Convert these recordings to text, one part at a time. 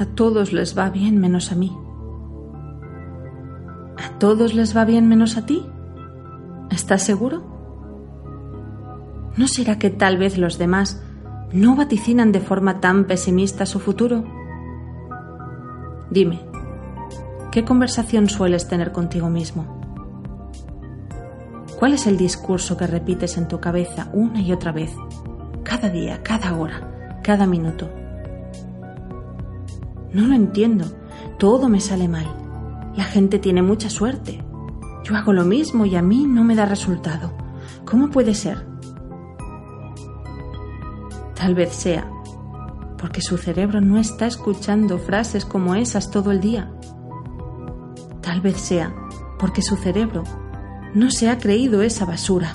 A todos les va bien menos a mí. ¿A todos les va bien menos a ti? ¿Estás seguro? ¿No será que tal vez los demás no vaticinan de forma tan pesimista su futuro? Dime, ¿qué conversación sueles tener contigo mismo? ¿Cuál es el discurso que repites en tu cabeza una y otra vez, cada día, cada hora, cada minuto? No lo entiendo, todo me sale mal. La gente tiene mucha suerte. Yo hago lo mismo y a mí no me da resultado. ¿Cómo puede ser? Tal vez sea porque su cerebro no está escuchando frases como esas todo el día. Tal vez sea porque su cerebro no se ha creído esa basura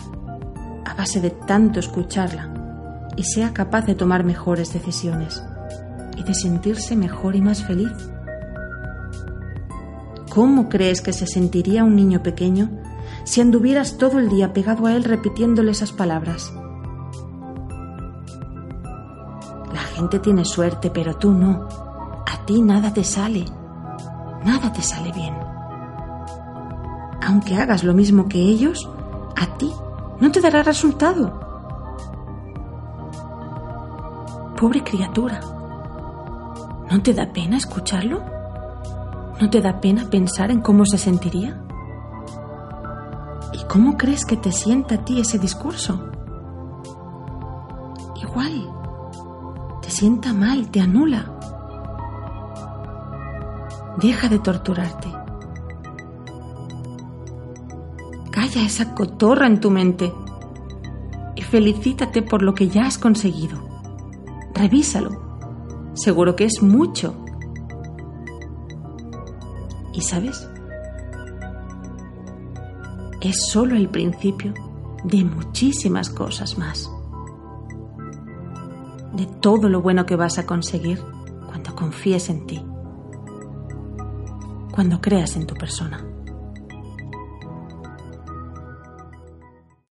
a base de tanto escucharla y sea capaz de tomar mejores decisiones y de sentirse mejor y más feliz. ¿Cómo crees que se sentiría un niño pequeño si anduvieras todo el día pegado a él repitiéndole esas palabras? La gente tiene suerte, pero tú no. A ti nada te sale. Nada te sale bien aunque hagas lo mismo que ellos, a ti no te dará resultado. Pobre criatura, ¿no te da pena escucharlo? ¿No te da pena pensar en cómo se sentiría? ¿Y cómo crees que te sienta a ti ese discurso? Igual, te sienta mal, te anula. Deja de torturarte Calla esa cotorra en tu mente y felicítate por lo que ya has conseguido. Revísalo. Seguro que es mucho. ¿Y sabes? Es solo el principio de muchísimas cosas más. De todo lo bueno que vas a conseguir cuando confíes en ti. Cuando creas en tu persona.